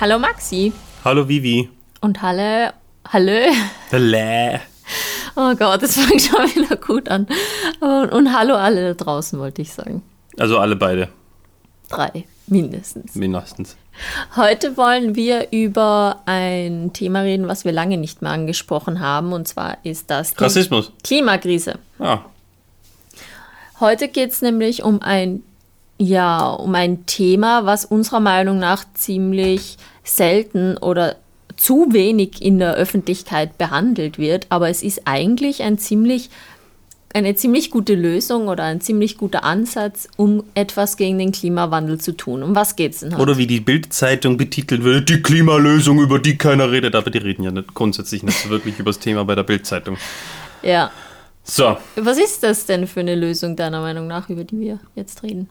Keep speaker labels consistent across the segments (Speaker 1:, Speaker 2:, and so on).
Speaker 1: Hallo Maxi.
Speaker 2: Hallo Vivi.
Speaker 1: Und Halle. Hallo.
Speaker 2: Hallo.
Speaker 1: Oh Gott, das fängt schon wieder gut an. Und, und hallo alle da draußen, wollte ich sagen.
Speaker 2: Also alle beide,
Speaker 1: Drei, mindestens.
Speaker 2: mindestens.
Speaker 1: Heute wollen wir über ein Thema reden, was wir lange nicht mehr angesprochen haben. Und zwar ist das
Speaker 2: Rassismus.
Speaker 1: Klimakrise.
Speaker 2: Ah,
Speaker 1: Heute geht es nämlich um ein, ja, um ein Thema, was unserer Meinung nach ziemlich selten oder zu wenig in der Öffentlichkeit behandelt wird. Aber es ist eigentlich ein ziemlich, eine ziemlich gute Lösung oder ein ziemlich guter Ansatz, um etwas gegen den Klimawandel zu tun. Um was geht es denn heute?
Speaker 2: oder wie die Bild-Zeitung betitelt wird, die Klimalösung, über die keiner redet. Aber die reden ja nicht, grundsätzlich nicht so wirklich über das Thema bei der Bild-Zeitung.
Speaker 1: Ja.
Speaker 2: So,
Speaker 1: Was ist das denn für eine Lösung deiner Meinung nach, über die wir jetzt reden?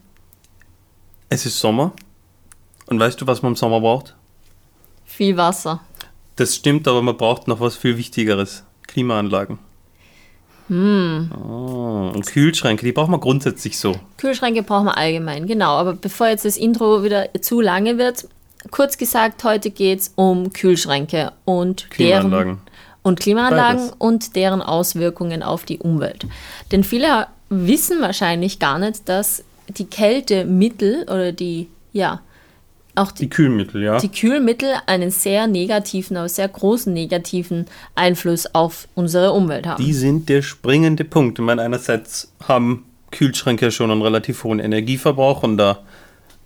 Speaker 2: Es ist Sommer. Und weißt du, was man im Sommer braucht?
Speaker 1: Viel Wasser.
Speaker 2: Das stimmt, aber man braucht noch was viel Wichtigeres. Klimaanlagen. Hm. Oh, und Kühlschränke, die braucht man grundsätzlich so.
Speaker 1: Kühlschränke brauchen wir allgemein, genau. Aber bevor jetzt das Intro wieder zu lange wird, kurz gesagt, heute geht es um Kühlschränke und
Speaker 2: Klimaanlagen.
Speaker 1: deren und Klimaanlagen
Speaker 2: Beides.
Speaker 1: und deren Auswirkungen auf die Umwelt. Denn viele wissen wahrscheinlich gar nicht, dass die Kältemittel oder die, ja, auch die,
Speaker 2: Die Kühlmittel, ja.
Speaker 1: die Kühlmittel einen sehr negativen, aber sehr großen negativen Einfluss auf unsere Umwelt haben.
Speaker 2: Die sind der springende Punkt. Ich meine, einerseits haben Kühlschränke schon einen relativ hohen Energieverbrauch und da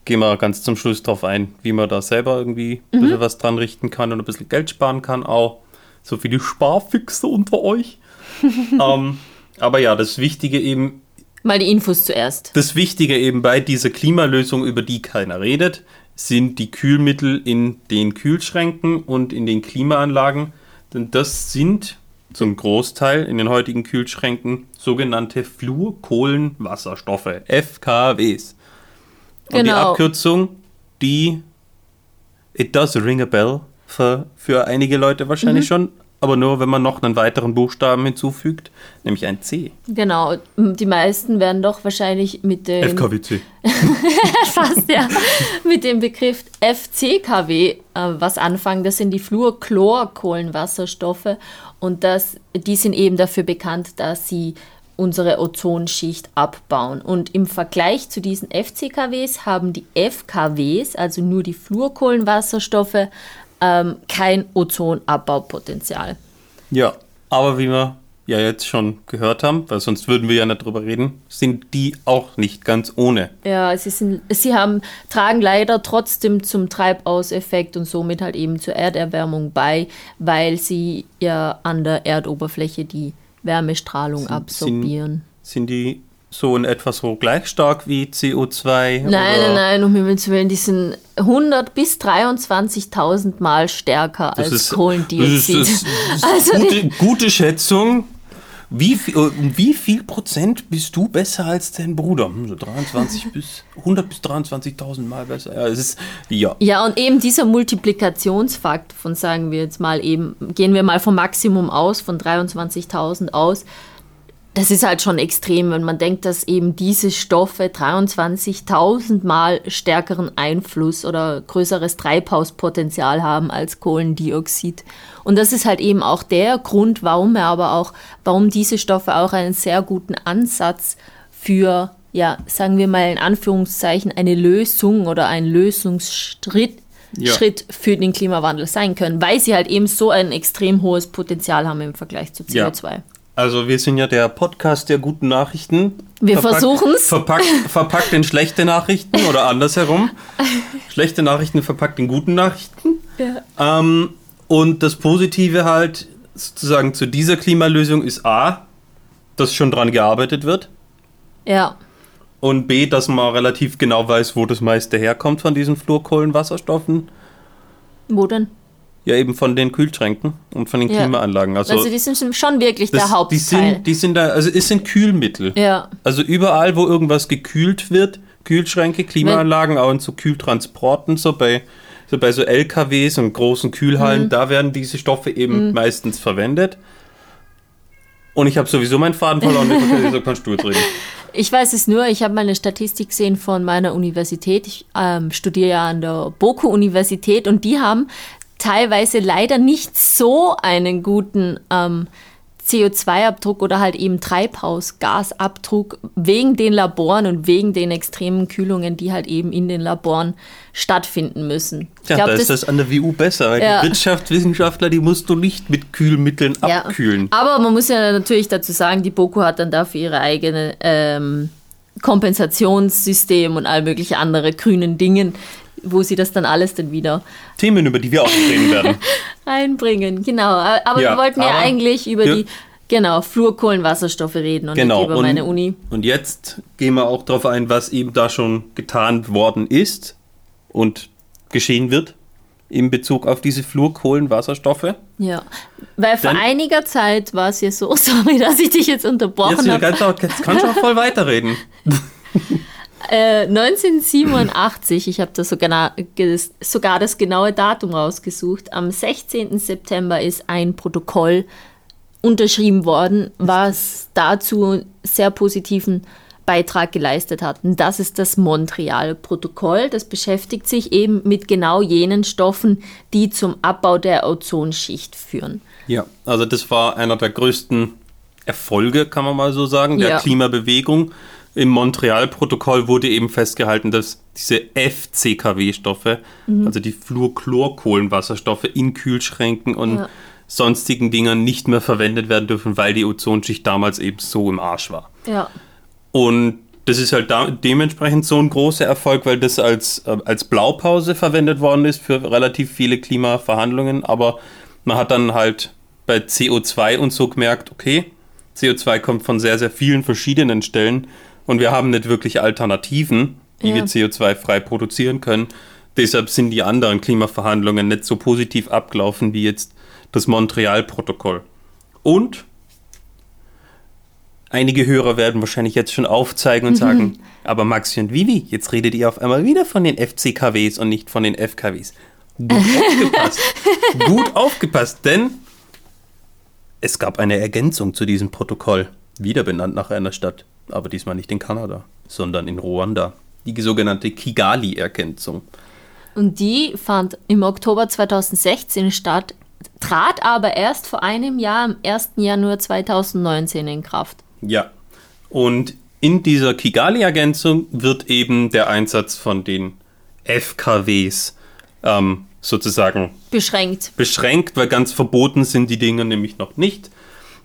Speaker 2: gehen wir ganz zum Schluss drauf ein, wie man da selber irgendwie ein bisschen was dran richten kann und ein bisschen Geld sparen kann auch. So für die Sparfüchse unter euch. ähm, aber ja, das Wichtige eben,
Speaker 1: Mal die Infos zuerst.
Speaker 2: das Wichtige eben bei dieser Klimalösung, über die keiner redet, sind die Kühlmittel in den Kühlschränken und in den Klimaanlagen. Denn das sind zum Großteil in den heutigen Kühlschränken sogenannte Fluorkohlenwasserstoffe, FKWs. Und die
Speaker 1: Genau.
Speaker 2: Abkürzung, die It does ring a bell für, für einige Leute wahrscheinlich schon, aber nur wenn man noch einen weiteren Buchstaben hinzufügt, nämlich ein C.
Speaker 1: Genau, die meisten werden doch wahrscheinlich mit dem
Speaker 2: FKWC.
Speaker 1: fast ja mit dem Begriff FCKW äh, was anfangen. Das sind die Fluorchlorkohlenwasserstoffe und das, die sind eben dafür bekannt, dass sie unsere Ozonschicht abbauen. Und im Vergleich zu diesen FCKWs haben die FKWs, also nur die Fluorkohlenwasserstoffe, ähm, kein Ozonabbaupotenzial.
Speaker 2: Ja, aber wie wir ja jetzt schon gehört haben, weil sonst würden wir ja nicht drüber reden, sind die auch nicht ganz ohne.
Speaker 1: Ja, sie, sind, sie haben, tragen leider trotzdem zum Treibhauseffekt und somit halt eben zur Erderwärmung bei, weil sie ja an der Erdoberfläche die Wärmestrahlung absorbieren.
Speaker 2: Sind die so in etwa so gleich stark wie CO2?
Speaker 1: Nein,
Speaker 2: oder?
Speaker 1: nein, nein, um Himmels Willen, die sind 100 bis 23.000 Mal stärker als
Speaker 2: Das ist,
Speaker 1: Kohlendioxid.
Speaker 2: Das ist, das ist
Speaker 1: Also
Speaker 2: gute, gute Schätzung. Wie viel, um wie viel Prozent bist du besser als dein Bruder? Hm, So 23 bis 100 bis 23.000 Mal besser. Ja, es ist ja.
Speaker 1: Ja, und eben dieser Multiplikationsfakt von, sagen wir jetzt mal eben, gehen wir mal vom Maximum aus, von 23.000 aus, das ist halt schon extrem, wenn man denkt, dass eben diese Stoffe 23.000 Mal stärkeren Einfluss oder größeres Treibhauspotenzial haben als Kohlendioxid. Und das ist halt eben auch der Grund, warum er aber auch, warum diese Stoffe auch einen sehr guten Ansatz für, ja, sagen wir mal in Anführungszeichen, eine Lösung oder ein Lösungsschritt
Speaker 2: Ja.
Speaker 1: Schritt für den Klimawandel sein können, weil sie halt eben so ein extrem hohes Potenzial haben im Vergleich zu
Speaker 2: Ja.
Speaker 1: CO2.
Speaker 2: Also wir sind ja der Podcast der guten Nachrichten.
Speaker 1: Wir versuchen's.
Speaker 2: Verpackt, verpackt in schlechte Nachrichten oder andersherum. schlechte Nachrichten verpackt in guten Nachrichten. Ähm, und das Positive halt sozusagen zu dieser Klimalösung ist A, dass schon dran gearbeitet wird.
Speaker 1: Ja,
Speaker 2: Und B, dass man relativ genau weiß, wo das meiste herkommt von diesen Fluorkohlenwasserstoffen.
Speaker 1: wo denn?
Speaker 2: Ja, eben von den Kühlschränken und von den
Speaker 1: Ja.
Speaker 2: Klimaanlagen. Also,
Speaker 1: Also, die sind schon wirklich
Speaker 2: das,
Speaker 1: der Hauptteil.
Speaker 2: die sind, die sind da, also es sind Kühlmittel.
Speaker 1: ja,
Speaker 2: Also überall, wo irgendwas gekühlt wird, Kühlschränke, Klimaanlagen, auch in so Kühltransporten, so bei so, bei so LKWs und großen Kühlhallen, da werden diese Stoffe eben meistens verwendet. Und ich habe sowieso meinen Faden verloren, deshalb kannst du jetzt reden.
Speaker 1: Ich weiß es nur, ich habe mal eine Statistik gesehen von meiner Universität. Ich ähm, studiere ja an der Boku-Universität und die haben teilweise leider nicht so einen guten ähm, CO2-Abdruck oder halt eben Treibhausgasabdruck wegen den Laboren und wegen den extremen Kühlungen, die halt eben in den Laboren stattfinden müssen.
Speaker 2: Ja, glaub, da ist das, das, an der WU besser, ja. die Wirtschaftswissenschaftler, die musst du nicht mit Kühlmitteln ja. abkühlen.
Speaker 1: Aber man muss ja natürlich dazu sagen, die BOKU hat dann dafür ihre eigene ähm, Kompensationssystem und all mögliche andere grünen Dingen, wo sie das dann alles dann wieder.
Speaker 2: Themen, über die wir auch reden werden.
Speaker 1: einbringen, genau. Aber ja, wir wollten ja eigentlich über ja. die genau, Fluorkohlenwasserstoffe reden und
Speaker 2: genau,
Speaker 1: nicht über
Speaker 2: und,
Speaker 1: meine Uni.
Speaker 2: Und jetzt gehen wir auch darauf ein, was eben da schon getan worden ist und geschehen wird in Bezug auf diese Fluorkohlenwasserstoffe.
Speaker 1: Ja, weil vor Denn, einiger Zeit war es ja so, sorry, dass ich dich jetzt unterbrochen habe.
Speaker 2: Jetzt, jetzt kannst du auch voll weiterreden.
Speaker 1: 1987, äh, ich habe da sogar, sogar das genaue Datum rausgesucht, am 16. September ist ein Protokoll unterschrieben worden, was dazu sehr positiven Beitrag geleistet hat. Und das ist das Montreal-Protokoll. Das beschäftigt sich eben mit genau jenen Stoffen, die zum Abbau der Ozonschicht führen.
Speaker 2: Ja, also das war einer der größten Erfolge, kann man mal so sagen, der ja. Klimabewegung. Im Montreal-Protokoll wurde eben festgehalten, dass diese FCKW-Stoffe, mhm. also die Fluorchlorkohlenwasserstoffe in Kühlschränken und ja. sonstigen Dingern nicht mehr verwendet werden dürfen, weil die Ozonschicht damals eben so im Arsch war.
Speaker 1: Ja.
Speaker 2: Und das ist halt da, dementsprechend so ein großer Erfolg, weil das als, äh, als Blaupause verwendet worden ist für relativ viele Klimaverhandlungen. Aber man hat dann halt bei CO2 und so gemerkt, okay, CO2 kommt von sehr, sehr vielen verschiedenen Stellen und wir haben nicht wirklich Alternativen, wie ja. wir CO2 frei produzieren können. Deshalb sind die anderen Klimaverhandlungen nicht so positiv abgelaufen wie jetzt das Montreal-Protokoll. Und einige Hörer werden wahrscheinlich jetzt schon aufzeigen und mhm. sagen, aber Maxi und Vivi, jetzt redet ihr auf einmal wieder von den FCKWs und nicht von den FKWs. Gut aufgepasst. Gut aufgepasst, denn es gab eine Ergänzung zu diesem Protokoll, wieder benannt nach einer Stadt aber diesmal nicht in Kanada, sondern in Ruanda. Die sogenannte Kigali-Ergänzung.
Speaker 1: Und die fand im Oktober 2016 statt, trat aber erst vor einem Jahr, am 1. Januar 2019 in Kraft.
Speaker 2: Ja, und in dieser Kigali-Ergänzung wird eben der Einsatz von den FKWs ähm, sozusagen
Speaker 1: beschränkt.
Speaker 2: Beschränkt, weil ganz verboten sind die Dinge nämlich noch nicht.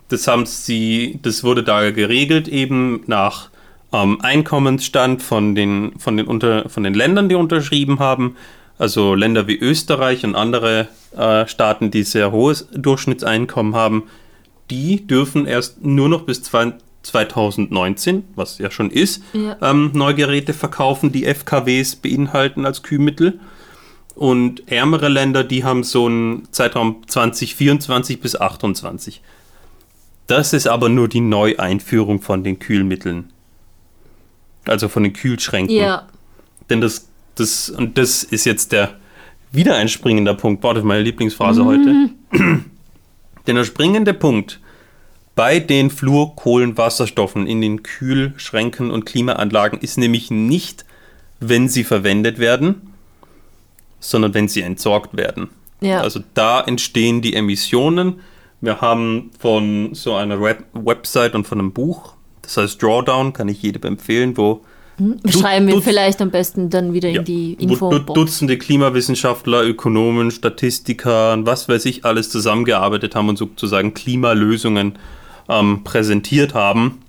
Speaker 2: Das haben sie, das wurde da geregelt eben nach ähm, Einkommensstand von den, von, den unter, von den Ländern, die unterschrieben haben. Also Länder wie Österreich und andere äh, Staaten, die sehr hohes Durchschnittseinkommen haben, die dürfen erst nur noch bis 2019, was ja schon ist, ja. Ähm, Neugeräte verkaufen, die FKWs beinhalten als Kühlmittel. Und ärmere Länder, die haben so einen Zeitraum 2024 bis 2028. Das ist aber nur die Neueinführung von den Kühlmitteln. Also von den Kühlschränken.
Speaker 1: Ja.
Speaker 2: Denn das, das, und das ist jetzt der wieder ein springender Punkt. Boah, das ist meine Lieblingsphrase mhm. heute. Denn der springende Punkt bei den Fluorkohlenwasserstoffen in den Kühlschränken und Klimaanlagen ist nämlich nicht, wenn sie verwendet werden, sondern wenn sie entsorgt werden. Ja. Also da entstehen die Emissionen wir haben von so einer Web Website und von einem Buch, das heißt Drawdown, kann ich jedem empfehlen, wo
Speaker 1: hm? Schreiben wir vielleicht am besten dann wieder ja, in die Info. Wo
Speaker 2: Dutzende Klimawissenschaftler, Ökonomen, Statistiker und was weiß ich alles zusammengearbeitet haben und sozusagen Klimalösungen ähm, präsentiert haben.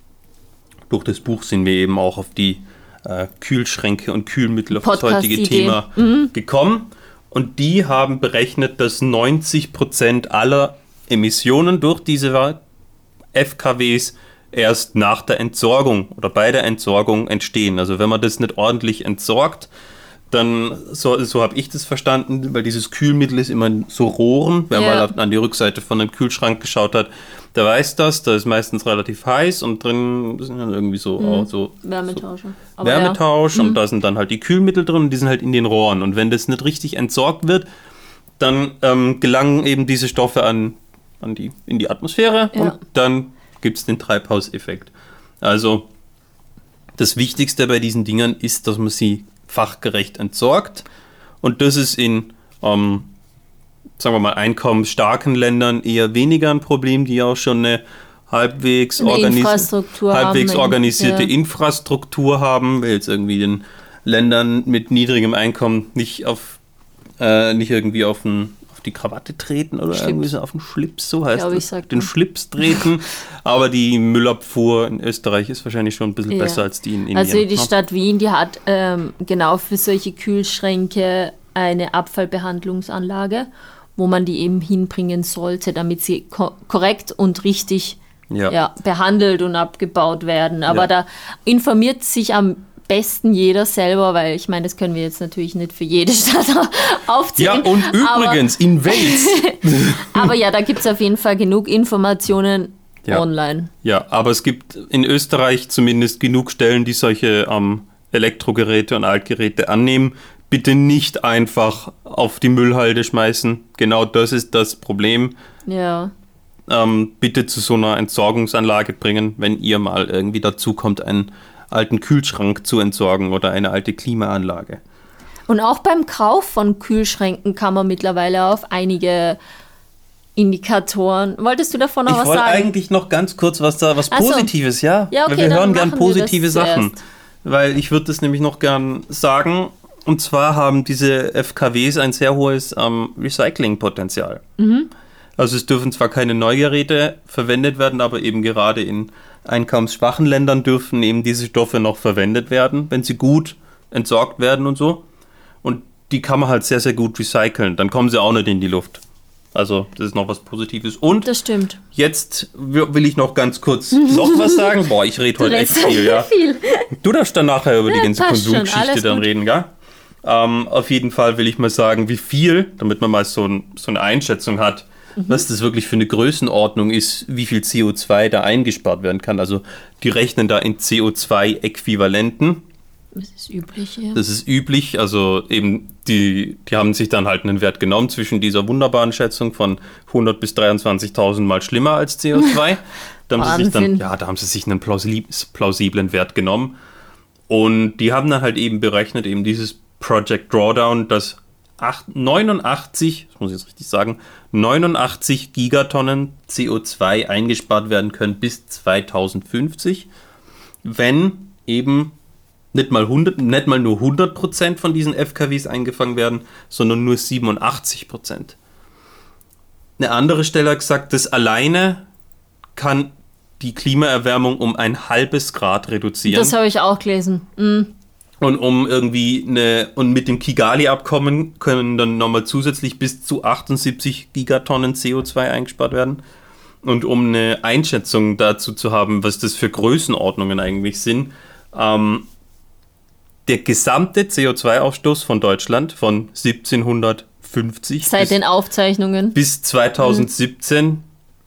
Speaker 2: Durch das Buch sind wir eben auch auf die äh, Kühlschränke und Kühlmittel, auf das heutige Thema mhm. gekommen. Und die haben berechnet, dass 90 Prozent aller Emissionen durch diese FKWs erst nach der Entsorgung oder bei der Entsorgung entstehen. Also wenn man das nicht ordentlich entsorgt, dann, so, so habe ich das verstanden, weil dieses Kühlmittel ist immer so Rohren. Wer ja. mal an die Rückseite von einem Kühlschrank geschaut hat, der weiß das. Da ist meistens relativ heiß und drin sind dann irgendwie so, mhm. so
Speaker 1: Wärmetausche.
Speaker 2: So Wärmetausch ja. und mhm. da sind dann halt die Kühlmittel drin und die sind halt in den Rohren. Und wenn das nicht richtig entsorgt wird, dann ähm, gelangen eben diese Stoffe an an die, in die Atmosphäre ja. und dann gibt es den Treibhauseffekt. Also Das Wichtigste bei diesen Dingern ist, dass man sie fachgerecht entsorgt. Und das ist in, ähm, sagen wir mal, einkommensstarken Ländern eher weniger ein Problem, die auch schon eine halbwegs,
Speaker 1: Eine
Speaker 2: organisi
Speaker 1: Infrastruktur
Speaker 2: halbwegs
Speaker 1: haben,
Speaker 2: organisierte
Speaker 1: ja.
Speaker 2: Infrastruktur haben, weil jetzt irgendwie den Ländern mit niedrigem Einkommen nicht auf äh, nicht irgendwie auf, den, auf die Krawatte treten oder
Speaker 1: Schlips.
Speaker 2: irgendwie so auf den Schlips, so heißt
Speaker 1: sagt
Speaker 2: Den. Schlips treten. Aber die Müllabfuhr in Österreich ist wahrscheinlich schon ein bisschen
Speaker 1: Ja.
Speaker 2: besser als die in Indien.
Speaker 1: Also die? Stadt Wien, die hat ähm, genau für solche Kühlschränke eine Abfallbehandlungsanlage, wo man die eben hinbringen sollte, damit sie ko korrekt und richtig
Speaker 2: Ja.
Speaker 1: ja. behandelt und abgebaut werden. Aber
Speaker 2: Ja.
Speaker 1: da informiert sich am besten jeder selber, weil ich meine, das können wir jetzt natürlich nicht für jede Stadt aufziehen.
Speaker 2: Ja, und übrigens, in Wales.
Speaker 1: Aber, aber ja, da gibt es auf jeden Fall genug Informationen
Speaker 2: Ja.
Speaker 1: online.
Speaker 2: Ja, aber es gibt in Österreich zumindest genug Stellen, die solche ähm, Elektrogeräte und Altgeräte annehmen. Bitte nicht einfach auf die Müllhalde schmeißen. Genau das ist das Problem.
Speaker 1: Ja.
Speaker 2: Ähm, bitte zu so einer Entsorgungsanlage bringen, wenn ihr mal irgendwie dazu kommt, einen alten Kühlschrank zu entsorgen oder eine alte Klimaanlage.
Speaker 1: Und auch beim Kauf von Kühlschränken kann man mittlerweile auf einige Indikatoren. Wolltest du davon noch
Speaker 2: Ich
Speaker 1: was
Speaker 2: wollte
Speaker 1: sagen?
Speaker 2: eigentlich noch ganz kurz was da, was
Speaker 1: so.
Speaker 2: Positives, ja.
Speaker 1: Ja, okay,
Speaker 2: Weil wir hören gern positive Sachen.
Speaker 1: zuerst.
Speaker 2: Weil ich würde das nämlich noch gern sagen. Und zwar haben diese FKWs ein sehr hohes ähm, Recyclingpotenzial.
Speaker 1: Mhm.
Speaker 2: Also es dürfen zwar keine Neugeräte verwendet werden, aber eben gerade in einkommensschwachen Ländern dürfen eben diese Stoffe noch verwendet werden, wenn sie gut entsorgt werden und so. Und die kann man halt sehr, sehr gut recyceln. Dann kommen sie auch nicht in die Luft. Also das ist noch was Positives. Und
Speaker 1: Das stimmt.
Speaker 2: Jetzt wi- will ich noch ganz kurz noch was sagen. Boah, ich rede heute echt viel, ja.
Speaker 1: viel.
Speaker 2: Du darfst dann nachher über die
Speaker 1: Ja,
Speaker 2: ganze
Speaker 1: passt schon,
Speaker 2: Konsumgeschichte dann
Speaker 1: gut.
Speaker 2: reden, gell? Ähm, auf jeden Fall will ich mal sagen, wie viel, damit man mal so, ein, so eine Einschätzung hat,
Speaker 1: Mhm.
Speaker 2: was das wirklich für eine Größenordnung ist, wie viel CO2 da eingespart werden kann. Also die rechnen da in CO2-Äquivalenten.
Speaker 1: Das ist üblich, ja.
Speaker 2: Das ist üblich, also eben die, die haben sich dann halt einen Wert genommen zwischen dieser wunderbaren Schätzung von 100 bis 23.000 mal schlimmer als CO2. Da haben sie sich dann, ja, da haben sie sich einen plausib- plausiblen Wert genommen. Und die haben dann halt eben berechnet, eben dieses Project Drawdown, dass acht- 89, das muss ich jetzt richtig sagen, 89 Gigatonnen CO2 eingespart werden können bis 2050, wenn eben nicht mal, 100, nicht mal nur 100% von diesen FKWs eingefangen werden, sondern nur 87%. Eine andere Stelle hat gesagt, das alleine kann die Klimaerwärmung um ein halbes Grad reduzieren.
Speaker 1: Das habe ich auch gelesen. Mhm.
Speaker 2: Und um irgendwie eine, und mit dem Kigali-Abkommen können dann nochmal zusätzlich bis zu 78 Gigatonnen CO2 eingespart werden. Und um eine Einschätzung dazu zu haben, was das für Größenordnungen eigentlich sind, ähm, der gesamte CO2-Ausstoß von Deutschland von 1750
Speaker 1: Seit
Speaker 2: bis,
Speaker 1: den Aufzeichnungen.
Speaker 2: bis 2017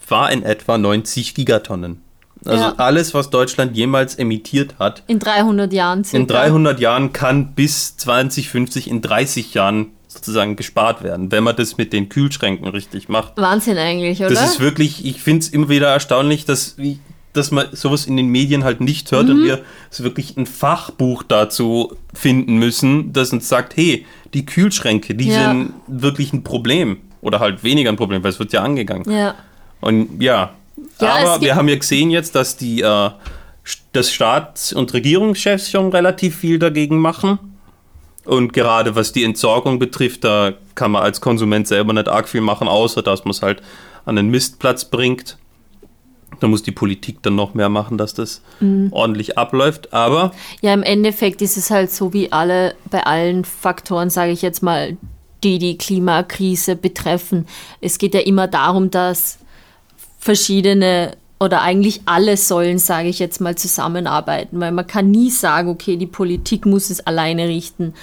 Speaker 2: war in etwa 90 Gigatonnen. Also
Speaker 1: Ja.
Speaker 2: alles, was Deutschland jemals emittiert hat,
Speaker 1: In 300 Jahren circa.
Speaker 2: in 300 Jahren kann bis 2050 in 30 Jahren sozusagen gespart werden, wenn man das mit den Kühlschränken richtig macht.
Speaker 1: Wahnsinn eigentlich, oder?
Speaker 2: Das ist wirklich, ich finde es immer wieder erstaunlich, dass, dass man sowas in den Medien halt nicht hört und wir wirklich ein Fachbuch dazu finden müssen, das uns sagt, hey, die Kühlschränke, die
Speaker 1: Ja.
Speaker 2: sind wirklich ein Problem. Oder halt weniger ein Problem, weil es wird ja angegangen.
Speaker 1: ja.
Speaker 2: Und ja,
Speaker 1: Ja,
Speaker 2: aber wir haben ja gesehen jetzt, dass die äh, das Staats- und Regierungschefs schon relativ viel dagegen machen. Und gerade was die Entsorgung betrifft, da kann man als Konsument selber nicht arg viel machen, außer dass man es halt an den Mistplatz bringt. Da muss die Politik dann noch mehr machen, dass das
Speaker 1: Mhm.
Speaker 2: ordentlich abläuft. Aber
Speaker 1: Ja, im Endeffekt ist es halt so wie alle, bei allen Faktoren, sage ich jetzt mal, die die Klimakrise betreffen. Es geht ja immer darum, dass verschiedene oder eigentlich alle Säulen, sage ich jetzt mal, zusammenarbeiten, weil man kann nie sagen, okay, die Politik muss es alleine richten,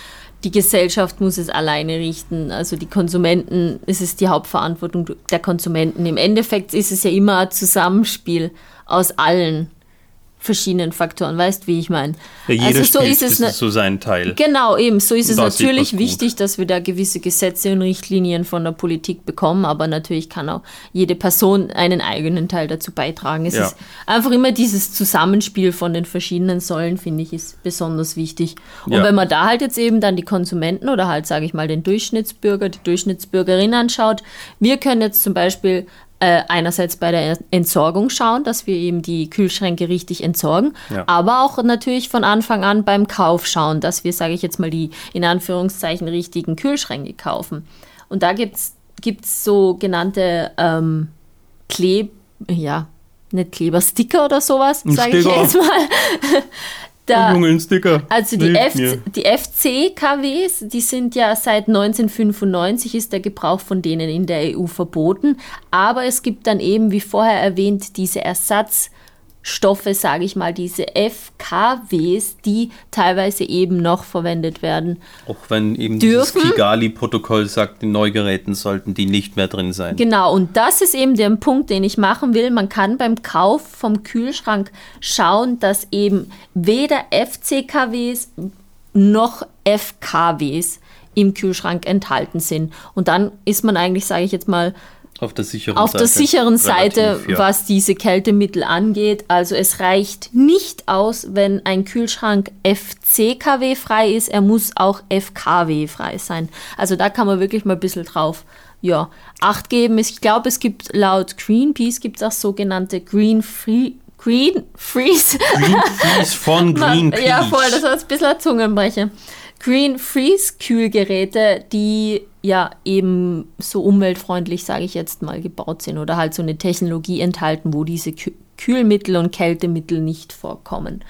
Speaker 1: die Gesellschaft muss es alleine richten, also die Konsumenten, es ist die Hauptverantwortung der Konsumenten. Im Endeffekt ist es ja immer ein Zusammenspiel aus allen verschiedenen Faktoren. Weißt wie ich meine?
Speaker 2: Ja, jeder
Speaker 1: also so ist es
Speaker 2: ist so sein Teil.
Speaker 1: Genau, eben. So ist es natürlich wichtig, dass wir da gewisse Gesetze und Richtlinien von der Politik bekommen, aber natürlich kann auch jede Person einen eigenen Teil dazu beitragen. Es
Speaker 2: Ja.
Speaker 1: ist einfach immer dieses Zusammenspiel von den verschiedenen Säulen, finde ich, ist besonders wichtig. Und
Speaker 2: Ja.
Speaker 1: wenn man da halt jetzt eben dann die Konsumenten oder halt, sage ich mal, den Durchschnittsbürger, die Durchschnittsbürgerin anschaut, wir können jetzt zum Beispiel äh, einerseits bei der Entsorgung schauen, dass wir eben die Kühlschränke richtig entsorgen,
Speaker 2: Ja.
Speaker 1: aber auch natürlich von Anfang an beim Kauf schauen, dass wir, sage ich jetzt mal, die in Anführungszeichen richtigen Kühlschränke kaufen. Und da gibt es sogenannte ähm, Kleb, ja, nicht Klebersticker oder sowas, sage ich jetzt mal. Da,
Speaker 2: Junge, ein Sticker.
Speaker 1: also die, F die FC-KWs, die sind ja seit 1995 ist der Gebrauch von denen in der EU verboten. Aber es gibt dann eben, wie vorher erwähnt, diese Ersatzstoffe, sage ich mal, diese FKWs, die teilweise eben noch verwendet werden.
Speaker 2: Auch wenn eben
Speaker 1: Dürfen-
Speaker 2: dieses Kigali-Protokoll sagt, in Neugeräten sollten die nicht mehr drin sein.
Speaker 1: Genau, und das ist eben der Punkt, den ich machen will. Man kann beim Kauf vom Kühlschrank schauen, dass eben weder FCKWs noch FKWs im Kühlschrank enthalten sind. Und dann ist man eigentlich, sage ich jetzt mal,
Speaker 2: Auf der sicheren
Speaker 1: auf
Speaker 2: Seite.
Speaker 1: der sicheren Seite,
Speaker 2: Relativ, ja.
Speaker 1: was diese Kältemittel angeht. Also es reicht nicht aus, wenn ein Kühlschrank FCKW frei ist, er muss auch FKW frei sein. Also da kann man wirklich mal ein bisschen drauf ja, Acht geben. Ich glaube, es gibt laut Greenpeace gibt es auch sogenannte Green Free Green Freeze.
Speaker 2: Greenpeace von Greenpeace.
Speaker 1: Ja, voll, das war jetzt ein bisschen Zungenbrecher. Green Freeze Kühlgeräte, die ja eben so umweltfreundlich, sage ich jetzt mal, gebaut sind oder halt so eine Technologie enthalten, wo diese Kü Kühlmittel und Kältemittel nicht vorkommen.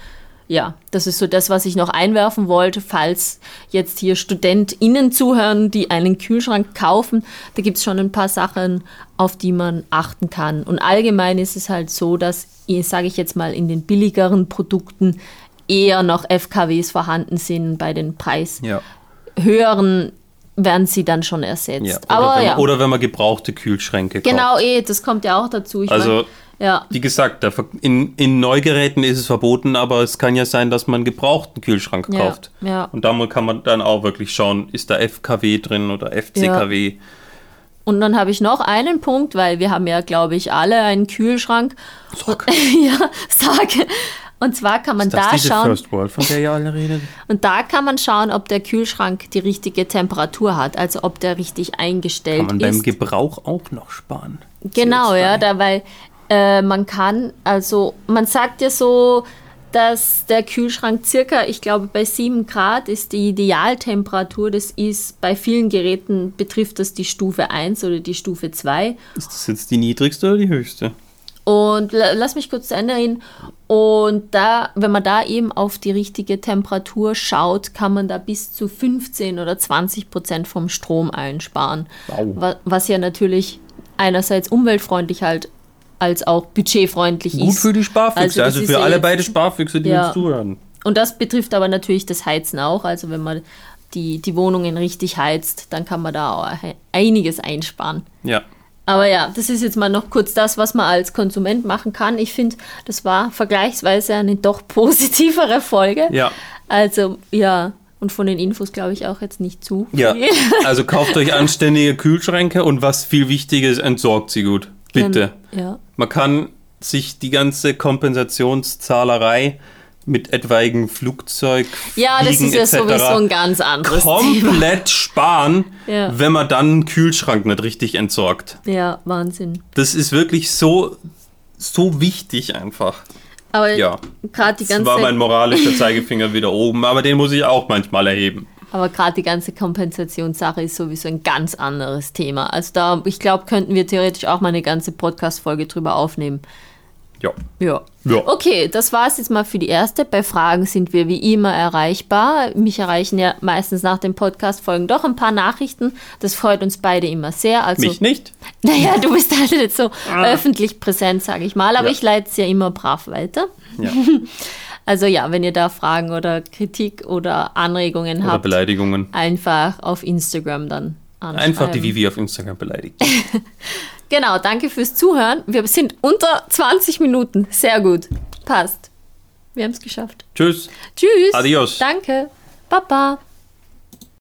Speaker 1: Ja, das ist so das, was ich noch einwerfen wollte, falls jetzt hier StudentInnen zuhören, die einen Kühlschrank kaufen. Da gibt es schon ein paar Sachen, auf die man achten kann. Und allgemein ist es halt so, dass, sage ich jetzt mal, in den billigeren Produkten eher noch FKWs vorhanden sind. Bei den
Speaker 2: ja.
Speaker 1: preishöheren werden sie dann schon ersetzt.
Speaker 2: Ja. Oder,
Speaker 1: Aber
Speaker 2: wenn,
Speaker 1: ja,
Speaker 2: man- oder wenn man gebrauchte Kühlschränke kauft.
Speaker 1: genau, eh, das kommt ja auch dazu. Ich
Speaker 2: Also,
Speaker 1: mein, ja.
Speaker 2: wie gesagt, in, in Neugeräten ist es verboten, aber es kann ja sein, dass man einen gebrauchten Kühlschrank
Speaker 1: Ja,
Speaker 2: kauft.
Speaker 1: ja.
Speaker 2: Und damit kann man dann auch wirklich schauen, ist da FKW drin oder FCKW.
Speaker 1: Und dann habe ich noch einen Punkt, weil wir haben ja, glaube ich, alle einen Kühlschrank.
Speaker 2: Sag.
Speaker 1: ja, sag. Und zwar kann man
Speaker 2: Ist das
Speaker 1: da
Speaker 2: diese
Speaker 1: schauen,
Speaker 2: First World, von der ihr alle redet?
Speaker 1: und da kann man schauen, ob der Kühlschrank die richtige Temperatur hat, also ob der richtig eingestellt
Speaker 2: Kann man beim
Speaker 1: ist.
Speaker 2: Gebrauch auch noch sparen.
Speaker 1: Genau,
Speaker 2: CO2.
Speaker 1: ja, da, weil äh, man kann, also man sagt ja so, dass der Kühlschrank circa, ich glaube, bei 7 Grad ist die Idealtemperatur. Das ist bei vielen Geräten betrifft das die Stufe 1 oder die Stufe 2.
Speaker 2: Ist das jetzt die niedrigste oder die höchste?
Speaker 1: Und la- lass mich kurz reden. Und da, wenn man da eben auf die richtige Temperatur schaut, kann man da bis zu 15 oder 20 Prozent vom Strom einsparen.
Speaker 2: Wow.
Speaker 1: Wa- Was ja natürlich einerseits umweltfreundlich halt als auch budgetfreundlich
Speaker 2: Gut
Speaker 1: ist.
Speaker 2: für die Sparfüchse,
Speaker 1: Also
Speaker 2: also, für
Speaker 1: ja
Speaker 2: alle
Speaker 1: jetzt-
Speaker 2: beide Sparfüchse, die
Speaker 1: Ja.
Speaker 2: uns zuhören.
Speaker 1: Und das betrifft aber natürlich das Heizen auch. Also wenn man die, die Wohnungen richtig heizt, dann kann man da auch einiges einsparen.
Speaker 2: Ja.
Speaker 1: Aber ja, das ist jetzt mal noch kurz das, was man als Konsument machen kann. Ich finde, das war vergleichsweise eine doch positivere Folge.
Speaker 2: Ja.
Speaker 1: Also ja, und von den Infos glaube ich auch jetzt nicht zu.
Speaker 2: Ja, also kauft euch anständige Kühlschränke und was viel wichtiger ist, entsorgt sie gut. Bitte.
Speaker 1: Ja.
Speaker 2: Man kann sich die ganze Kompensationszahlerei mit etwaigen Flugzeug,
Speaker 1: Ja, das ist ja sowieso ein ganz anderes Thema.
Speaker 2: komplett sparen,
Speaker 1: Ja.
Speaker 2: wenn man dann einen Kühlschrank nicht richtig entsorgt.
Speaker 1: Ja, Wahnsinn.
Speaker 2: Das ist wirklich so, so wichtig einfach.
Speaker 1: Aber
Speaker 2: Ja.
Speaker 1: gerade die
Speaker 2: Das war
Speaker 1: ganze
Speaker 2: mein moralischer Zeigefinger wieder oben, aber den muss ich auch manchmal erheben.
Speaker 1: Aber gerade die ganze Kompensationssache ist sowieso ein ganz anderes Thema. Also da, ich glaube, könnten wir theoretisch auch mal eine ganze Podcast-Folge drüber aufnehmen.
Speaker 2: Ja.
Speaker 1: Ja.
Speaker 2: Ja.
Speaker 1: Okay, das war es jetzt mal für die erste. Bei Fragen sind wir wie immer erreichbar. Mich erreichen ja meistens nach den Podcast-Folgen doch ein paar Nachrichten. Das freut uns beide immer sehr. Also,
Speaker 2: Mich nicht?
Speaker 1: naja, du bist halt nicht so öffentlich präsent, sage ich mal, aber
Speaker 2: Ja.
Speaker 1: ich leite es ja immer brav weiter.
Speaker 2: Ja.
Speaker 1: Also ja, wenn ihr da Fragen oder Kritik oder Anregungen
Speaker 2: Oder
Speaker 1: habt,
Speaker 2: Beleidigungen.
Speaker 1: einfach auf Instagram dann anschreiben.
Speaker 2: Einfach die Vivi auf Instagram beleidigt.
Speaker 1: Genau, danke fürs Zuhören. Wir sind unter 20 Minuten. Sehr gut. Passt. wir haben es geschafft.
Speaker 2: Tschüss.
Speaker 1: Tschüss.
Speaker 2: Adios.
Speaker 1: Danke. Baba.